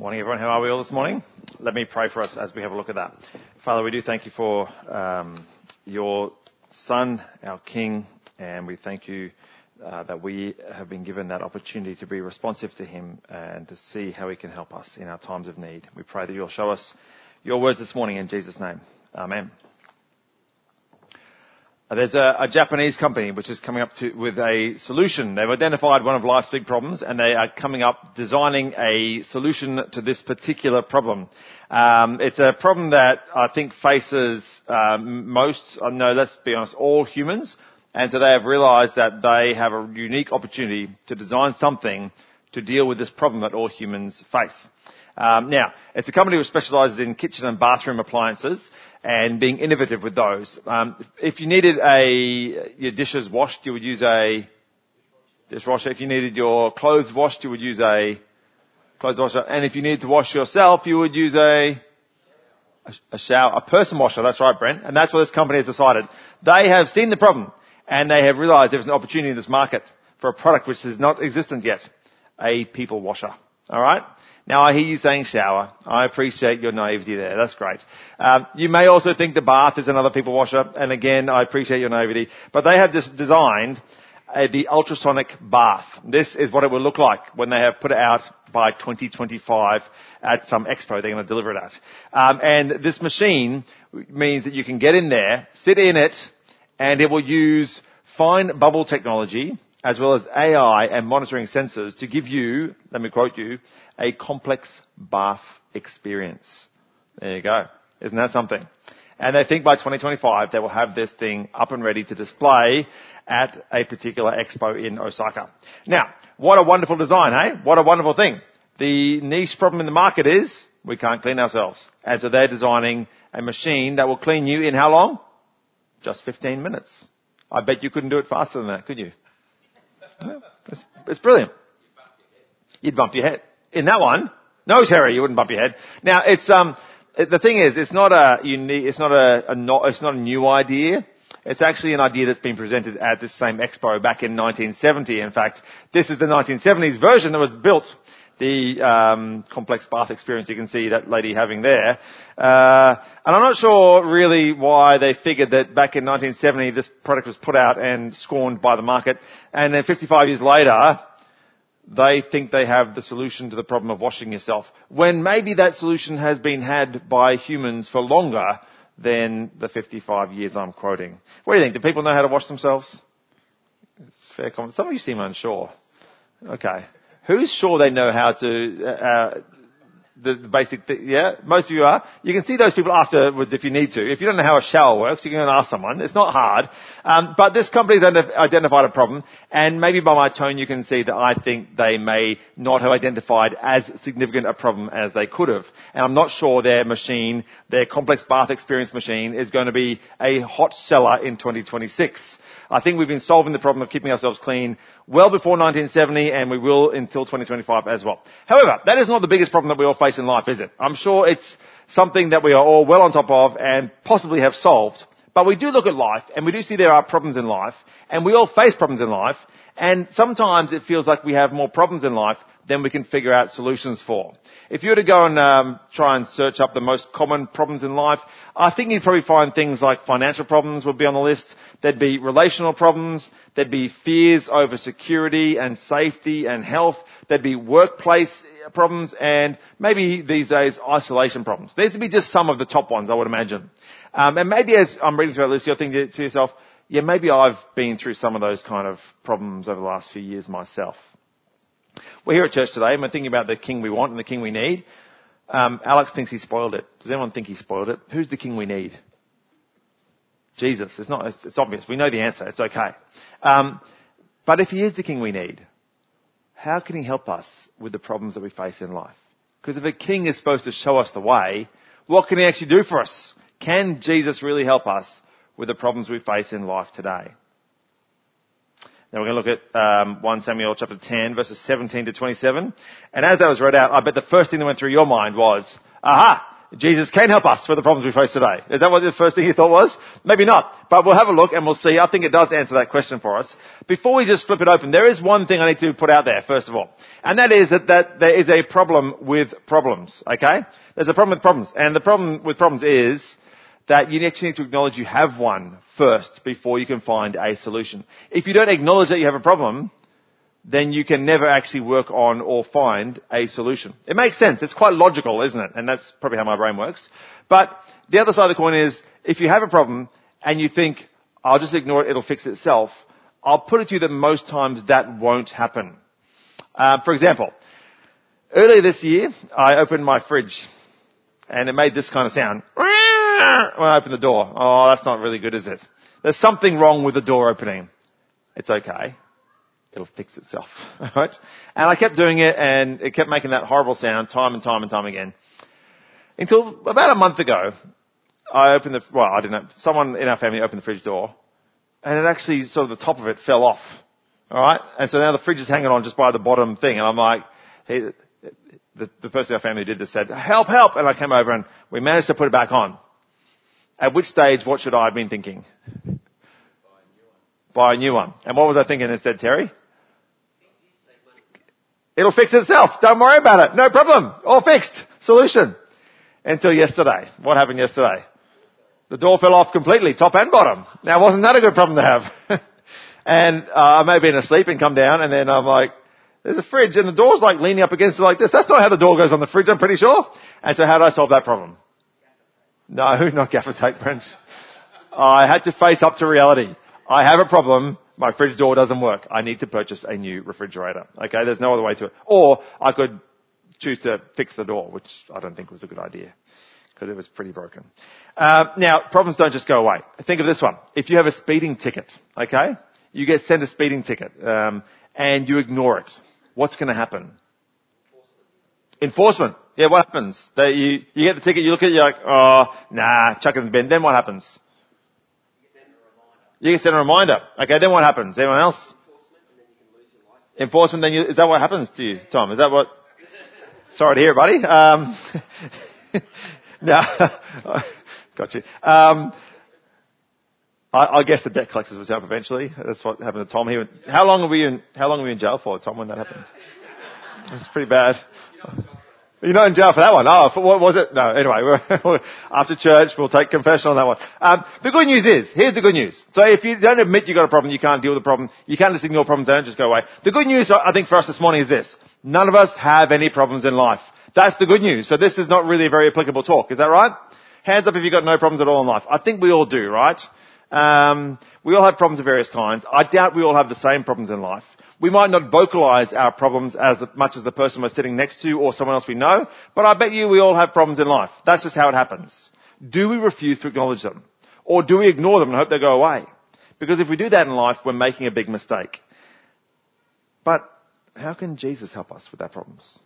Morning, everyone. How are we all this morning? Let me pray for us as we have a look at that. Father, we do thank you for um, your Son, our King, and we thank you uh, that we have been given that opportunity to be responsive to Him and to see how He can help us in our times of need. We pray that you'll show us your words this morning in Jesus' name. Amen. Uh, there's a, a, Japanese company which is coming up to, with a solution. They've identified one of life's big problems and they are coming up designing a solution to this particular problem. Um, it's a problem that I think faces um, most, uh, no, let's be honest, all humans. And so they have realized that they have a unique opportunity to design something to deal with this problem that all humans face. Um, now, it's a company which specialises in kitchen and bathroom appliances and being innovative with those. Um, if you needed a your dishes washed, you would use a dishwasher. If you needed your clothes washed, you would use a clothes washer. And if you needed to wash yourself, you would use a a shower, a person washer. That's right, Brent. And that's what this company has decided. They have seen the problem and they have realised there's an opportunity in this market for a product which is not existent yet, a people washer. All right. Now I hear you saying shower. I appreciate your naivety there. That's great. Um, you may also think the bath is another people washer, and again, I appreciate your naivety. But they have just designed uh, the ultrasonic bath. This is what it will look like when they have put it out by 2025 at some expo they're going to deliver it at. Um, and this machine means that you can get in there, sit in it, and it will use fine bubble technology as well as AI and monitoring sensors to give you, let me quote you, a complex bath experience. There you go. Isn't that something? And they think by 2025 they will have this thing up and ready to display at a particular expo in Osaka. Now, what a wonderful design, hey? What a wonderful thing. The niche problem in the market is we can't clean ourselves. And so they're designing a machine that will clean you in how long? Just 15 minutes. I bet you couldn't do it faster than that, could you? It's, it's brilliant. You'd bump your head in that one. No, Terry, you wouldn't bump your head. Now, it's um, the thing is, it's not a unique, it's not a, a not, it's not a new idea. It's actually an idea that's been presented at this same expo back in 1970. In fact, this is the 1970s version that was built. The um, complex bath experience you can see that lady having there. Uh, and I'm not sure really why they figured that back in 1970 this product was put out and scorned by the market. And then 55 years later, they think they have the solution to the problem of washing yourself, when maybe that solution has been had by humans for longer than the 55 years I'm quoting. What do you think? Do people know how to wash themselves? It's fair comment. Some of you seem unsure. Okay. Who's sure they know how to uh, the, the basic thing, yeah? Most of you are. You can see those people afterwards if you need to. If you don't know how a shower works, you can ask someone. It's not hard. Um, but this company's identified a problem, and maybe by my tone you can see that I think they may not have identified as significant a problem as they could have. And I'm not sure their machine, their complex bath experience machine, is going to be a hot seller in 2026. I think we've been solving the problem of keeping ourselves clean well before 1970 and we will until 2025 as well. However, that is not the biggest problem that we all face in life, is it? I'm sure it's something that we are all well on top of and possibly have solved. But we do look at life and we do see there are problems in life and we all face problems in life and sometimes it feels like we have more problems in life than we can figure out solutions for. If you were to go and um, try and search up the most common problems in life, I think you'd probably find things like financial problems would be on the list. There'd be relational problems. There'd be fears over security and safety and health. There'd be workplace problems and maybe these days isolation problems. These would be just some of the top ones, I would imagine. Um, and maybe as I'm reading through that list, you're thinking to yourself, yeah, maybe I've been through some of those kind of problems over the last few years myself. We're here at church today and we're thinking about the king we want and the king we need. Um, Alex thinks he spoiled it. Does anyone think he spoiled it? Who's the king we need? Jesus. It's not, it's, it's obvious. We know the answer. It's okay. Um, but if he is the king we need, how can he help us with the problems that we face in life? Because if a king is supposed to show us the way, what can he actually do for us? Can Jesus really help us with the problems we face in life today? Now we're going to look at um, 1 Samuel chapter 10, verses 17 to 27. And as that was read out, I bet the first thing that went through your mind was, aha, Jesus can help us with the problems we face today. Is that what the first thing you thought was? Maybe not. But we'll have a look and we'll see. I think it does answer that question for us. Before we just flip it open, there is one thing I need to put out there, first of all. And that is that, that there is a problem with problems. Okay? There's a problem with problems. And the problem with problems is that you actually need to acknowledge you have one first before you can find a solution. If you don't acknowledge that you have a problem, then you can never actually work on or find a solution. It makes sense. It's quite logical, isn't it? And that's probably how my brain works. But the other side of the coin is, if you have a problem and you think, I'll just ignore it, it'll fix itself, I'll put it to you that most times that won't happen. Uh, for example, earlier this year, I opened my fridge and it made this kind of sound when I opened the door. Oh, that's not really good, is it? There's something wrong with the door opening. It's okay it'll fix itself. Right? And I kept doing it and it kept making that horrible sound time and time and time again. Until about a month ago, I opened the, well, I didn't know, someone in our family opened the fridge door and it actually sort of the top of it fell off. Alright? And so now the fridge is hanging on just by the bottom thing and I'm like, hey, the, the person in our family did this said, help, help! And I came over and we managed to put it back on. At which stage, what should I have been thinking? Buy a new one. Buy a new one. And what was I thinking instead, Terry? It'll fix itself. Don't worry about it. No problem. All fixed. Solution. Until yesterday. What happened yesterday? The door fell off completely, top and bottom. Now wasn't that a good problem to have? and uh, I may have been asleep and come down and then I'm like, there's a fridge and the door's like leaning up against it like this. That's not how the door goes on the fridge, I'm pretty sure. And so how did I solve that problem? No, not gaffer tape, Brent. I had to face up to reality. I have a problem. My fridge door doesn't work. I need to purchase a new refrigerator. Okay, there's no other way to it. Or I could choose to fix the door, which I don't think was a good idea because it was pretty broken. Uh, now, problems don't just go away. Think of this one. If you have a speeding ticket, okay, you get sent a speeding ticket um, and you ignore it, what's going to happen? Enforcement. Yeah, what happens? They, you, you get the ticket, you look at it, you're like, oh, nah, chuck it in the bin. Then what happens? You can send a reminder. Okay, then what happens? Anyone else? Enforcement, then you, is that what happens to you, Tom? Is that what? Sorry to hear, buddy. Um, now, got you. Um, I, I, guess the debt collectors would help eventually. That's what happened to Tom. He went, how long were you in, how long were you in jail for, Tom, when that happened? It was pretty bad. You're not in jail for that one. Oh, for, what was it? No, anyway, after church, we'll take confession on that one. Um, the good news is, here's the good news. So if you don't admit you've got a problem, you can't deal with the problem, you can't just ignore problems, they don't just go away. The good news, I think, for us this morning is this. None of us have any problems in life. That's the good news. So this is not really a very applicable talk. Is that right? Hands up if you've got no problems at all in life. I think we all do, right? Um, we all have problems of various kinds. I doubt we all have the same problems in life. We might not vocalize our problems as much as the person we're sitting next to or someone else we know, but I bet you we all have problems in life. That's just how it happens. Do we refuse to acknowledge them? Or do we ignore them and hope they go away? Because if we do that in life, we're making a big mistake. But how can Jesus help us with our problems?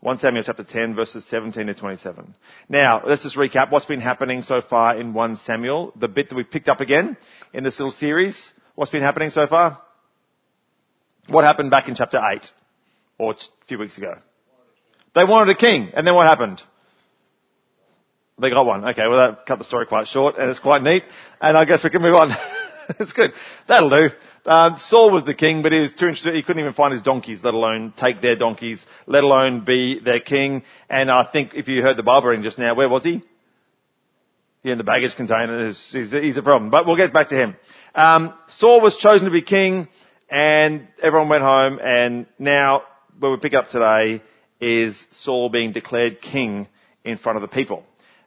1 Samuel chapter 10 verses 17 to 27. Now, let's just recap what's been happening so far in 1 Samuel, the bit that we picked up again in this little series. What's been happening so far? What happened back in chapter 8? Or a few weeks ago? They wanted a king, and then what happened? They got one. Okay, well that cut the story quite short, and it's quite neat, and I guess we can move on. it's good. That'll do. Um, Saul was the king, but he was too interested. He couldn't even find his donkeys, let alone take their donkeys, let alone be their king. And I think if you heard the Bible reading just now, where was he? He in the baggage container. He's, he's, he's a problem. But we'll get back to him. Um, Saul was chosen to be king and everyone went home and now where we pick up today is Saul being declared king in front of the people.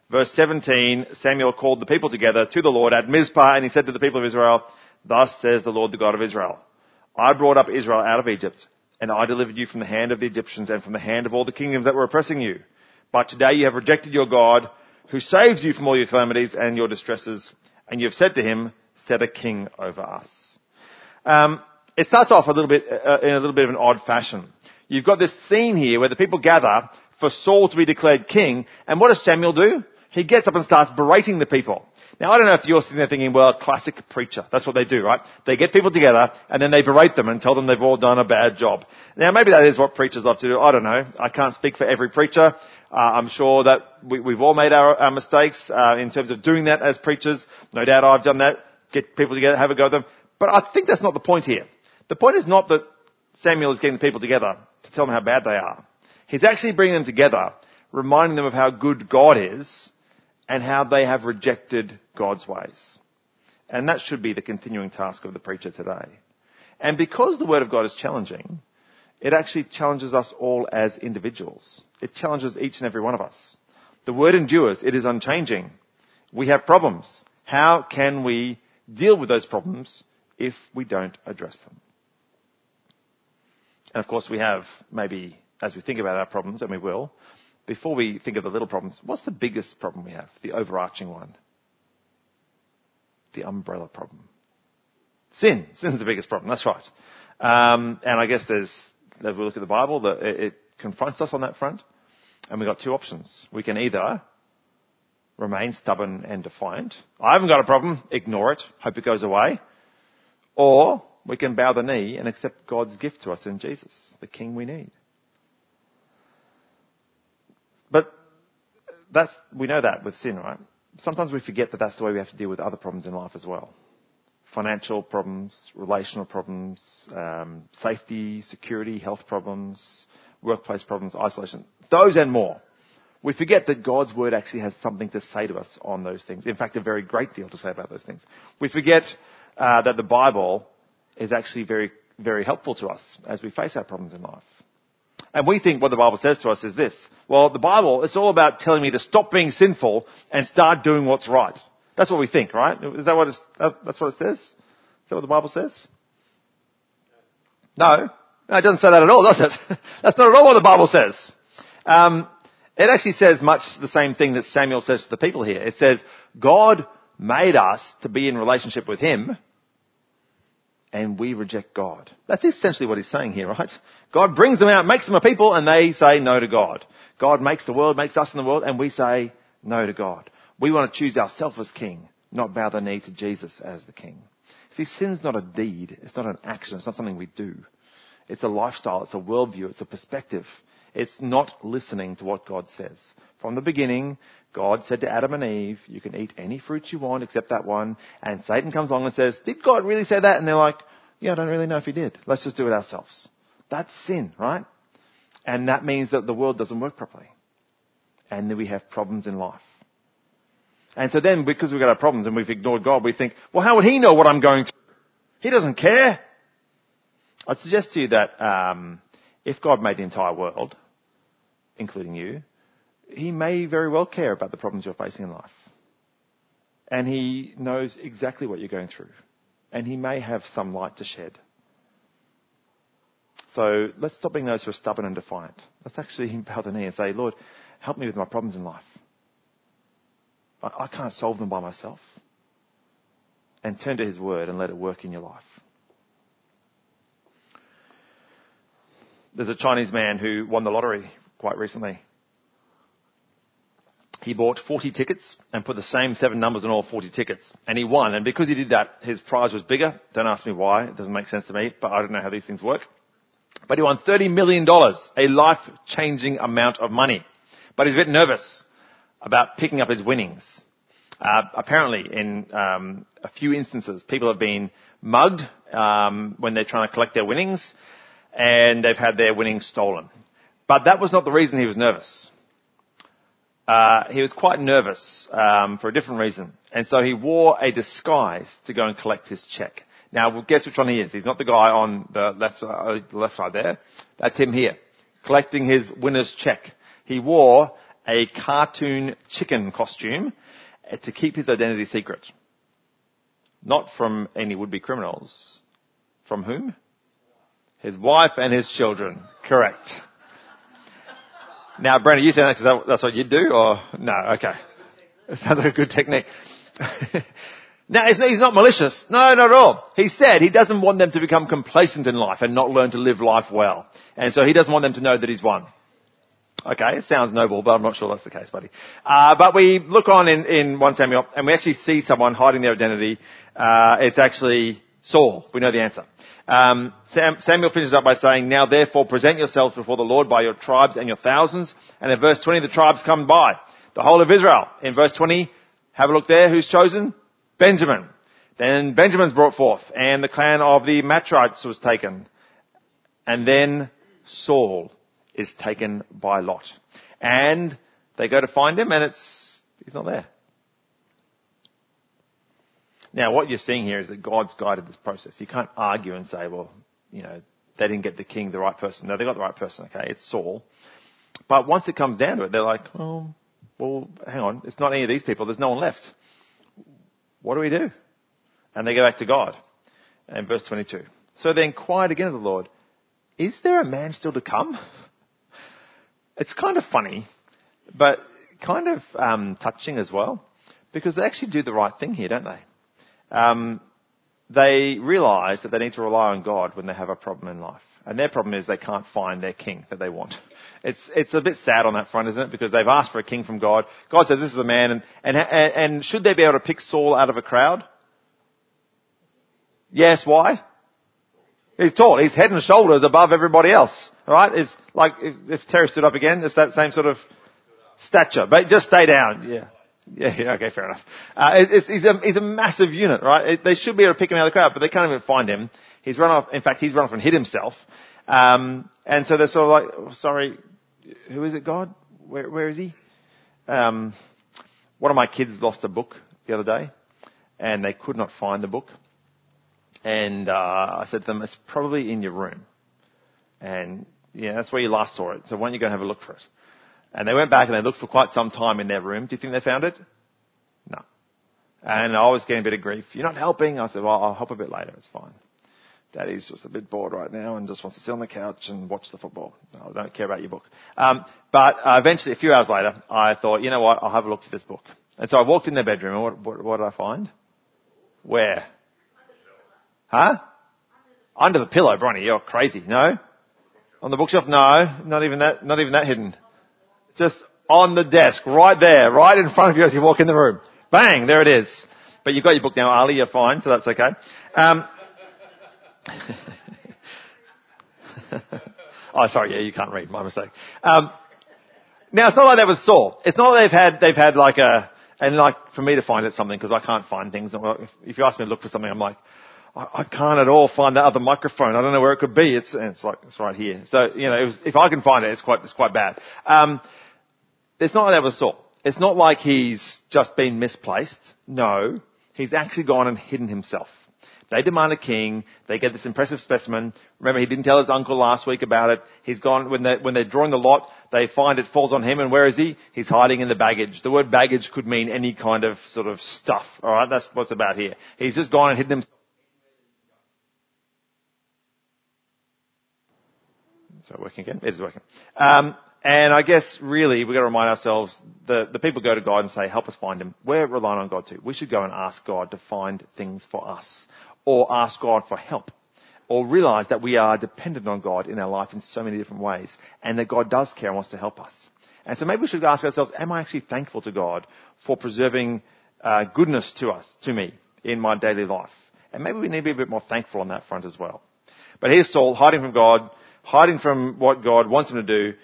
Verse 17, Samuel called the people together to the Lord at Mizpah and he said to the people of Israel, Thus says the Lord the God of Israel, I brought up Israel out of Egypt and I delivered you from the hand of the Egyptians and from the hand of all the kingdoms that were oppressing you. But today you have rejected your God who saves you from all your calamities and your distresses and you have said to him, set a king over us. Um, it starts off a little bit, uh, in a little bit of an odd fashion. You've got this scene here where the people gather for Saul to be declared king, and what does Samuel do? He gets up and starts berating the people. Now I don't know if you're sitting there thinking, well, classic preacher. That's what they do, right? They get people together and then they berate them and tell them they've all done a bad job. Now maybe that is what preachers love to do. I don't know. I can't speak for every preacher. Uh, I'm sure that we, have all made our, our mistakes uh, in terms of doing that as preachers. No doubt I've done that. Get people together, have a go at them. But I think that's not the point here. The point is not that Samuel is getting the people together to tell them how bad they are. He's actually bringing them together, reminding them of how good God is and how they have rejected God's ways. And that should be the continuing task of the preacher today. And because the Word of God is challenging, it actually challenges us all as individuals. It challenges each and every one of us. The Word endures. It is unchanging. We have problems. How can we deal with those problems if we don't address them? And of course we have maybe, as we think about our problems, and we will, before we think of the little problems, what's the biggest problem we have? The overarching one. The umbrella problem. Sin. Sin's the biggest problem. That's right. Um, and I guess there's, if we look at the Bible, that it, it confronts us on that front. And we've got two options. We can either remain stubborn and defiant. I haven't got a problem. Ignore it. Hope it goes away. Or we can bow the knee and accept God's gift to us in Jesus, the King we need. But that's, we know that with sin, right? Sometimes we forget that that's the way we have to deal with other problems in life as well. Financial problems, relational problems, um, safety, security, health problems, workplace problems, isolation, those and more. We forget that God's word actually has something to say to us on those things. In fact, a very great deal to say about those things. We forget uh, that the Bible is actually very, very helpful to us as we face our problems in life. And we think what the Bible says to us is this. Well, the Bible, it's all about telling me to stop being sinful and start doing what's right. That's what we think, right? Is that what that's what it says? Is that what the Bible says? No. No, it doesn't say that at all, does it? that's not at all what the Bible says. Um, it actually says much the same thing that Samuel says to the people here. It says, God made us to be in relationship with Him, and we reject God. That's essentially what he's saying here, right? God brings them out, makes them a people, and they say no to God. God makes the world, makes us in the world, and we say no to God. We want to choose ourselves as king, not bow the knee to Jesus as the king. See, sin's not a deed. It's not an action. It's not something we do. It's a lifestyle. It's a worldview. It's a perspective. It's not listening to what God says. From the beginning, God said to Adam and Eve, you can eat any fruit you want except that one. And Satan comes along and says, did God really say that? And they're like, yeah, I don't really know if he did. Let's just do it ourselves. That's sin, right? And that means that the world doesn't work properly. And then we have problems in life. And so then, because we've got our problems and we've ignored God, we think, well, how would he know what I'm going through? He doesn't care. I'd suggest to you that um, if God made the entire world, including you, he may very well care about the problems you're facing in life. And he knows exactly what you're going through. And he may have some light to shed. So let's stop being those who are stubborn and defiant. Let's actually bow the knee and say, Lord, help me with my problems in life. I, I can't solve them by myself. And turn to his word and let it work in your life. There's a Chinese man who won the lottery quite recently. He bought 40 tickets and put the same seven numbers on all 40 tickets. And he won. And because he did that, his prize was bigger. Don't ask me why. It doesn't make sense to me, but I don't know how these things work. But he won $30 million, a life-changing amount of money. But he's a bit nervous about picking up his winnings. Uh, apparently, in um, a few instances, people have been mugged um, when they're trying to collect their winnings, and they've had their winnings stolen. But that was not the reason he was nervous. Uh, he was quite nervous um, for a different reason, and so he wore a disguise to go and collect his check. Now, guess which one he is? He's not the guy on the left, uh, the left side there. That's him here, collecting his winner's check. He wore a cartoon chicken costume uh, to keep his identity secret. Not from any would-be criminals. From whom? His wife and his children. Correct. Now, Brandon, you saying that because that's what you'd do, or no? Okay, it sounds like a good technique. now, he's not malicious. No, not at all. He said he doesn't want them to become complacent in life and not learn to live life well, and so he doesn't want them to know that he's won. Okay, it sounds noble, but I'm not sure that's the case, buddy. Uh, but we look on in, in 1 Samuel and we actually see someone hiding their identity. Uh, it's actually Saul. We know the answer. Um, Sam, Samuel finishes up by saying, Now therefore present yourselves before the Lord by your tribes and your thousands. And in verse 20, the tribes come by. The whole of Israel. In verse 20, have a look there. Who's chosen? Benjamin. Then Benjamin's brought forth, and the clan of the Matrites was taken. And then Saul is taken by Lot. And they go to find him, and it's, he's not there. Now, what you're seeing here is that God's guided this process. You can't argue and say, well, you know, they didn't get the king the right person. No, they got the right person, okay? It's Saul. But once it comes down to it, they're like, oh, well, hang on. It's not any of these people. There's no one left. What do we do? And they go back to God. And verse 22. So they inquired again of the Lord, is there a man still to come? It's kind of funny, but kind of um, touching as well, because they actually do the right thing here, don't they? Um, they realise that they need to rely on God when they have a problem in life. And their problem is they can't find their king that they want. It's, it's a bit sad on that front, isn't it? Because they've asked for a king from God. God says this is the man and, and, and should they be able to pick Saul out of a crowd? Yes, why? He's tall. He's head and shoulders above everybody else. Alright? It's like if, if Terry stood up again, it's that same sort of stature. But just stay down. Yeah. Yeah, yeah, okay, fair enough. Uh, it's, he's, a, he's a massive unit, right? It, they should be able to pick him out of the crowd, but they can't even find him. He's run off, in fact, he's run off and hid himself. Um, and so they're sort of like, oh, sorry, who is it, God? Where, where is he? Um, one of my kids lost a book the other day, and they could not find the book. And uh, I said to them, it's probably in your room. And yeah, that's where you last saw it. So why don't you go and have a look for it? And they went back and they looked for quite some time in their room. Do you think they found it? No. And I was getting a bit of grief. You're not helping. I said, well, I'll help a bit later. It's fine. Daddy's just a bit bored right now and just wants to sit on the couch and watch the football. I don't care about your book. Um, but uh, eventually, a few hours later, I thought, you know what? I'll have a look for this book. And so I walked in their bedroom and what, what, what did I find? Where? Huh? Under the pillow, Bronny. You're crazy. No? On the bookshelf? No. Not even that, not even that hidden. Just on the desk, right there, right in front of you as you walk in the room. Bang, there it is. But you've got your book now, Ali, you're fine, so that's okay. Um, oh, sorry, yeah, you can't read, my mistake. Um, now it's not like that with Saul. It's not like they've had, they've had like a, and like for me to find it something, because I can't find things. If you ask me to look for something, I'm like, I, can't at all find that other microphone. I don't know where it could be. It's, it's like, it's right here. So, you know, was, if I can find it, it's quite, it's quite bad. Um, it's not like that with Saul. It's not like he's just been misplaced. No. He's actually gone and hidden himself. They demand a king. They get this impressive specimen. Remember, he didn't tell his uncle last week about it. He's gone, when they're, when they're drawing the lot, they find it falls on him and where is he? He's hiding in the baggage. The word baggage could mean any kind of sort of stuff. Alright, that's what's about here. He's just gone and hidden himself Is that working again? It is working. Um, and I guess really we've got to remind ourselves the, the people go to God and say, help us find him. We're relying on God too. We should go and ask God to find things for us or ask God for help or realize that we are dependent on God in our life in so many different ways and that God does care and wants to help us. And so maybe we should ask ourselves, am I actually thankful to God for preserving uh, goodness to us, to me, in my daily life? And maybe we need to be a bit more thankful on that front as well. But here's Saul hiding from God, hiding from what God wants him to do.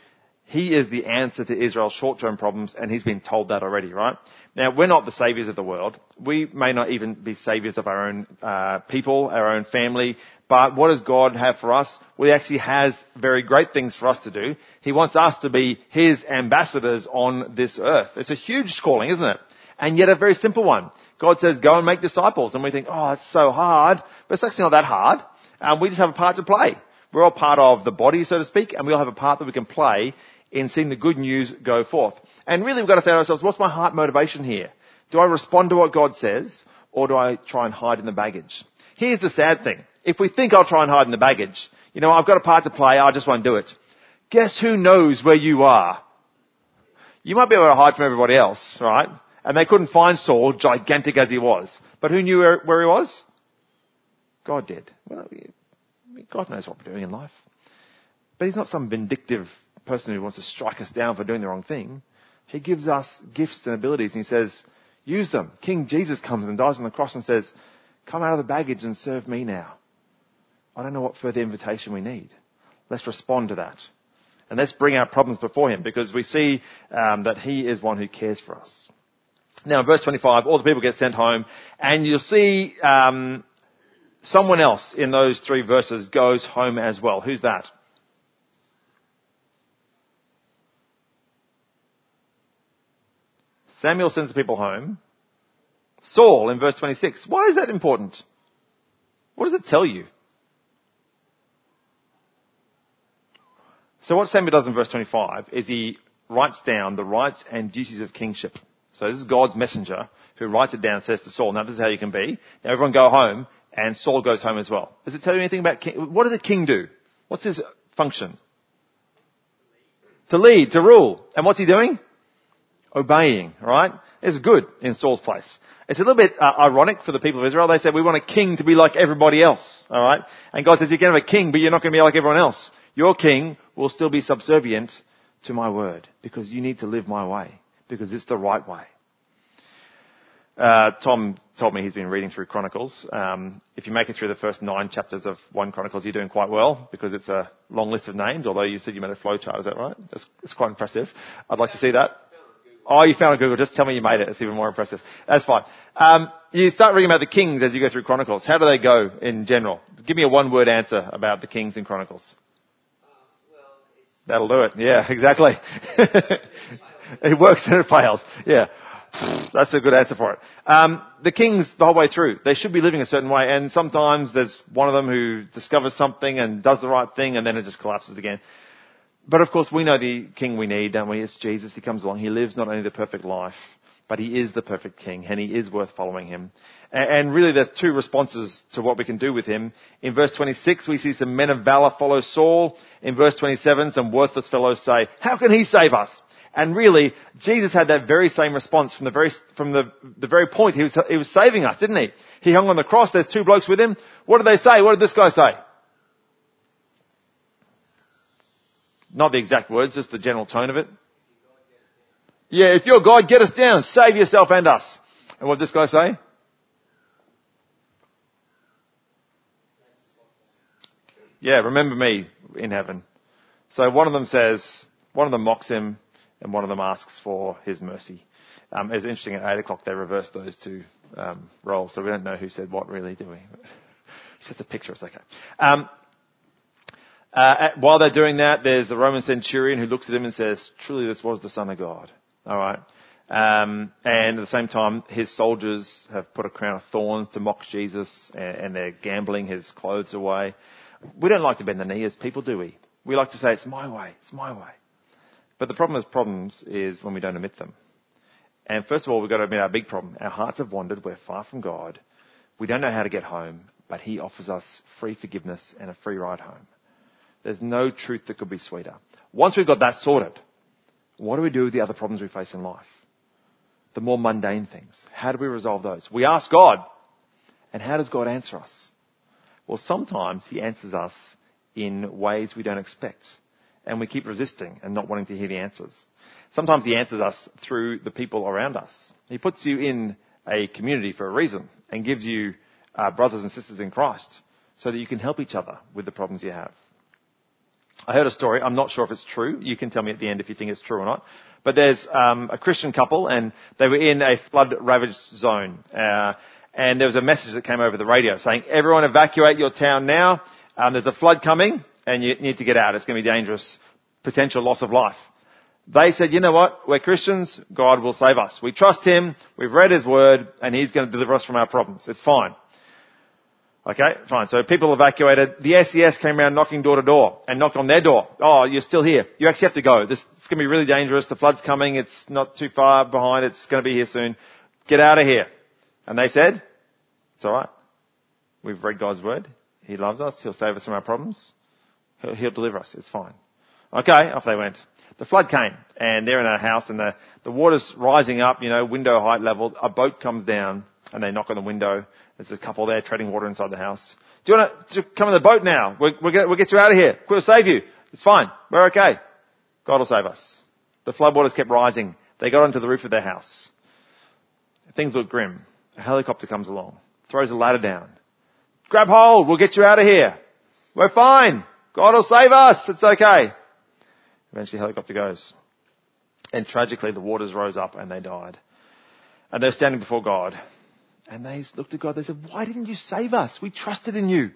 He is the answer to Israel's short-term problems and he's been told that already, right? Now, we're not the saviors of the world. We may not even be saviors of our own uh, people, our own family, but what does God have for us? Well, He actually has very great things for us to do. He wants us to be His ambassadors on this earth. It's a huge calling, isn't it? And yet a very simple one. God says, go and make disciples. And we think, oh, it's so hard. But it's actually not that hard. Um, we just have a part to play. We're all part of the body, so to speak, and we all have a part that we can play in seeing the good news go forth. And really we've got to say to ourselves, what's my heart motivation here? Do I respond to what God says, or do I try and hide in the baggage? Here's the sad thing. If we think I'll try and hide in the baggage, you know, I've got a part to play, I just won't do it. Guess who knows where you are? You might be able to hide from everybody else, right? And they couldn't find Saul, gigantic as he was. But who knew where, where he was? God did. Well, God knows what we're doing in life. But he's not some vindictive person who wants to strike us down for doing the wrong thing. He gives us gifts and abilities and he says, use them. King Jesus comes and dies on the cross and says, come out of the baggage and serve me now. I don't know what further invitation we need. Let's respond to that. And let's bring our problems before him because we see um, that he is one who cares for us. Now in verse 25, all the people get sent home and you'll see um, someone else in those three verses goes home as well. Who's that? Samuel sends the people home. Saul in verse 26. Why is that important? What does it tell you? So what Samuel does in verse 25 is he writes down the rights and duties of kingship. So this is God's messenger who writes it down and says to Saul, now this is how you can be. Now everyone go home and Saul goes home as well. Does it tell you anything about king? What does a king do? What's his function? To lead, to rule. And what's he doing? Obeying, right? It's good in Saul's place. It's a little bit uh, ironic for the people of Israel. They said, we want a king to be like everybody else, alright? And God says, you can have a king, but you're not going to be like everyone else. Your king will still be subservient to my word because you need to live my way because it's the right way. Uh, Tom told me he's been reading through Chronicles. Um, if you make it through the first nine chapters of one Chronicles, you're doing quite well because it's a long list of names. Although you said you made a flowchart, is that right? That's, that's quite impressive. I'd like to see that. Oh, you found it Google. Just tell me you made it. It's even more impressive. That's fine. Um, you start reading about the kings as you go through Chronicles. How do they go in general? Give me a one-word answer about the kings in Chronicles. That'll do it. Yeah, exactly. it works and it fails. Yeah. That's a good answer for it. Um, the kings, the whole way through, they should be living a certain way, and sometimes there's one of them who discovers something and does the right thing, and then it just collapses again. But of course, we know the king we need, don't we? It's Jesus. He comes along. He lives not only the perfect life, but he is the perfect king, and he is worth following him. And really, there's two responses to what we can do with him. In verse 26, we see some men of valor follow Saul. In verse 27, some worthless fellows say, "How can he save us?" And really, Jesus had that very same response from the very, from the, the very point he was, he was saving us, didn't he? He hung on the cross, there's two blokes with him. What did they say? What did this guy say? Not the exact words, just the general tone of it. Yeah, if you're God, get us down, save yourself and us. And what did this guy say? Yeah, remember me in heaven. So one of them says, one of them mocks him, and one of them asks for his mercy. Um, it's interesting at 8 o'clock they reversed those two um, roles, so we don't know who said what really, do we? it's just a picture, it's okay. Um, uh, while they're doing that, there's the Roman centurion who looks at him and says, truly this was the Son of God. Alright? Um, and at the same time, his soldiers have put a crown of thorns to mock Jesus, and, and they're gambling his clothes away. We don't like to bend the knee as people, do we? We like to say, it's my way, it's my way. But the problem with problems is when we don't admit them. And first of all, we've got to admit our big problem. Our hearts have wandered. We're far from God. We don't know how to get home, but He offers us free forgiveness and a free ride home. There's no truth that could be sweeter. Once we've got that sorted, what do we do with the other problems we face in life? The more mundane things. How do we resolve those? We ask God. And how does God answer us? Well, sometimes He answers us in ways we don't expect and we keep resisting and not wanting to hear the answers. Sometimes he answers us through the people around us. He puts you in a community for a reason and gives you uh, brothers and sisters in Christ so that you can help each other with the problems you have. I heard a story. I'm not sure if it's true. You can tell me at the end if you think it's true or not. But there's um, a Christian couple, and they were in a flood-ravaged zone. Uh, and there was a message that came over the radio saying, "Everyone, evacuate your town now. Um, there's a flood coming and you need to get out. It's going to be dangerous. Potential loss of life. They said, you know what? We're Christians. God will save us. We trust Him. We've read His Word and He's going to deliver us from our problems. It's fine. Okay, fine. So people evacuated. The SES came around knocking door to door and knocked on their door. Oh, you're still here. You actually have to go. This, it's going to be really dangerous. The flood's coming. It's not too far behind. It's going to be here soon. Get out of here. And they said, it's alright. We've read God's Word. He loves us. He'll save us from our problems. He'll, he'll deliver us. It's fine. Okay, off they went. The flood came and they're in a house and the, the water's rising up, you know, window height level. A boat comes down and they knock on the window. There's a couple there treading water inside the house. Do you want to come in the boat now? We're, we're gonna, we'll get you out of here. We'll save you. It's fine. We're okay. God will save us. The floodwaters kept rising. They got onto the roof of their house. Things look grim. A helicopter comes along, throws a ladder down. Grab hold, we'll get you out of here. We're fine. God will save us. It's okay. Eventually the helicopter goes. And tragically the waters rose up and they died. And they're standing before God. And they looked at God. They said, why didn't you save us? We trusted in you.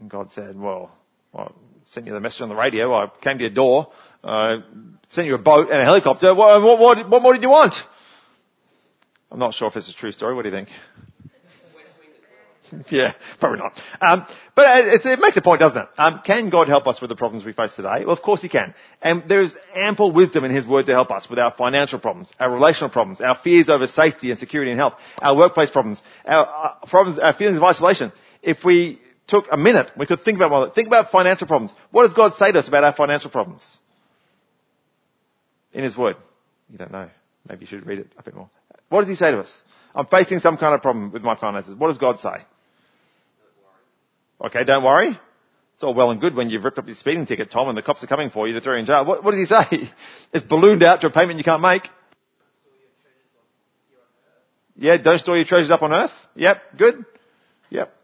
And God said, well, I sent you the message on the radio. I came to your door. I sent you a boat and a helicopter. What, what, what, what more did you want? I'm not sure if it's a true story. What do you think? yeah, probably not. Um, but it, makes a point, doesn't it? Um, can God help us with the problems we face today? Well, of course He can. And there is ample wisdom in His Word to help us with our financial problems, our relational problems, our fears over safety and security and health, our workplace problems, our uh, problems, our feelings of isolation. If we took a minute, we could think about one. Think about financial problems. What does God say to us about our financial problems? In His Word. You don't know. Maybe you should read it a bit more. What does He say to us? I'm facing some kind of problem with my finances. What does God say? Okay, don't worry. It's all well and good when you've ripped up your speeding ticket, Tom, and the cops are coming for you to throw you in jail. What, what does he say? It's ballooned out to a payment you can't make. Yeah, don't store your treasures up on earth. Yep, good. Yep.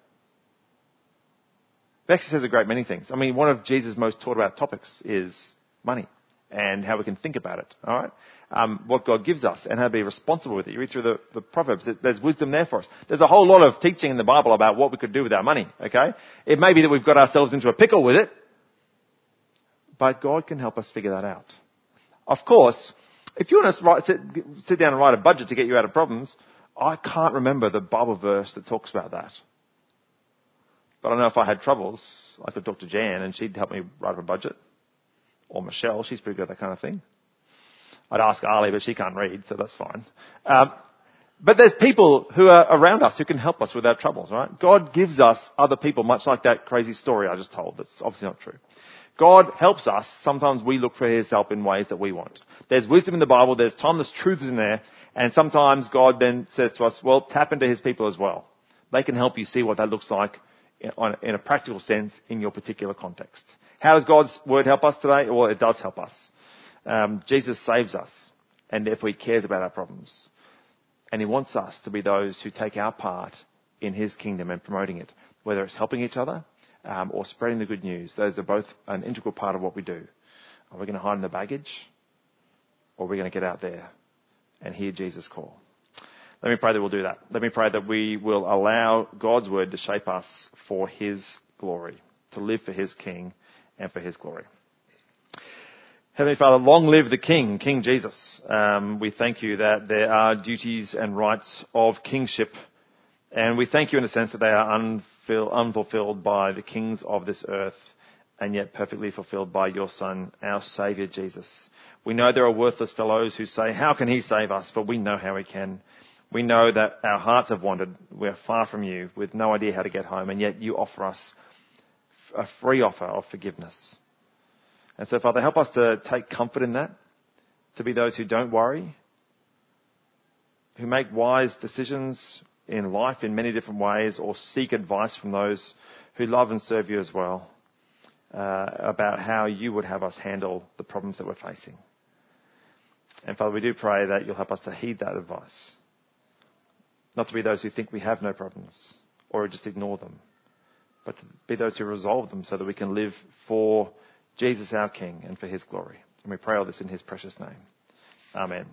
It says a great many things. I mean, one of Jesus' most taught about topics is money and how we can think about it. All right, um, what God gives us and how to be responsible with it. You read through the, the Proverbs. There's wisdom there for us. There's a whole lot of teaching in the Bible about what we could do with our money. Okay, it may be that we've got ourselves into a pickle with it, but God can help us figure that out. Of course, if you want to write, sit, sit down and write a budget to get you out of problems, I can't remember the Bible verse that talks about that. But I know if I had troubles, I could talk to Jan and she'd help me write up a budget or Michelle. She's pretty good at that kind of thing. I'd ask Ali, but she can't read, so that's fine. Um, but there's people who are around us who can help us with our troubles, right? God gives us other people, much like that crazy story I just told. That's obviously not true. God helps us. Sometimes we look for His help in ways that we want. There's wisdom in the Bible. There's timeless truths in there. And sometimes God then says to us, well, tap into His people as well. They can help you see what that looks like in a practical sense in your particular context. How does God's word help us today? Well, it does help us. Um, Jesus saves us and therefore he cares about our problems. And he wants us to be those who take our part in his kingdom and promoting it, whether it's helping each other um, or spreading the good news. Those are both an integral part of what we do. Are we going to hide in the baggage or are we going to get out there and hear Jesus call? Let me pray that we'll do that. Let me pray that we will allow God's word to shape us for his glory, to live for his king and for His glory. Heavenly Father, long live the King, King Jesus. Um, we thank you that there are duties and rights of kingship, and we thank you in the sense that they are unful- unfulfilled by the kings of this earth, and yet perfectly fulfilled by your Son, our Saviour Jesus. We know there are worthless fellows who say, how can he save us? But we know how he can. We know that our hearts have wandered. We're far from you with no idea how to get home, and yet you offer us a free offer of forgiveness. And so, Father, help us to take comfort in that, to be those who don't worry, who make wise decisions in life in many different ways, or seek advice from those who love and serve you as well uh, about how you would have us handle the problems that we're facing. And Father, we do pray that you'll help us to heed that advice. Not to be those who think we have no problems or just ignore them but to be those who resolve them so that we can live for Jesus our King and for His glory. And we pray all this in His precious name. Amen.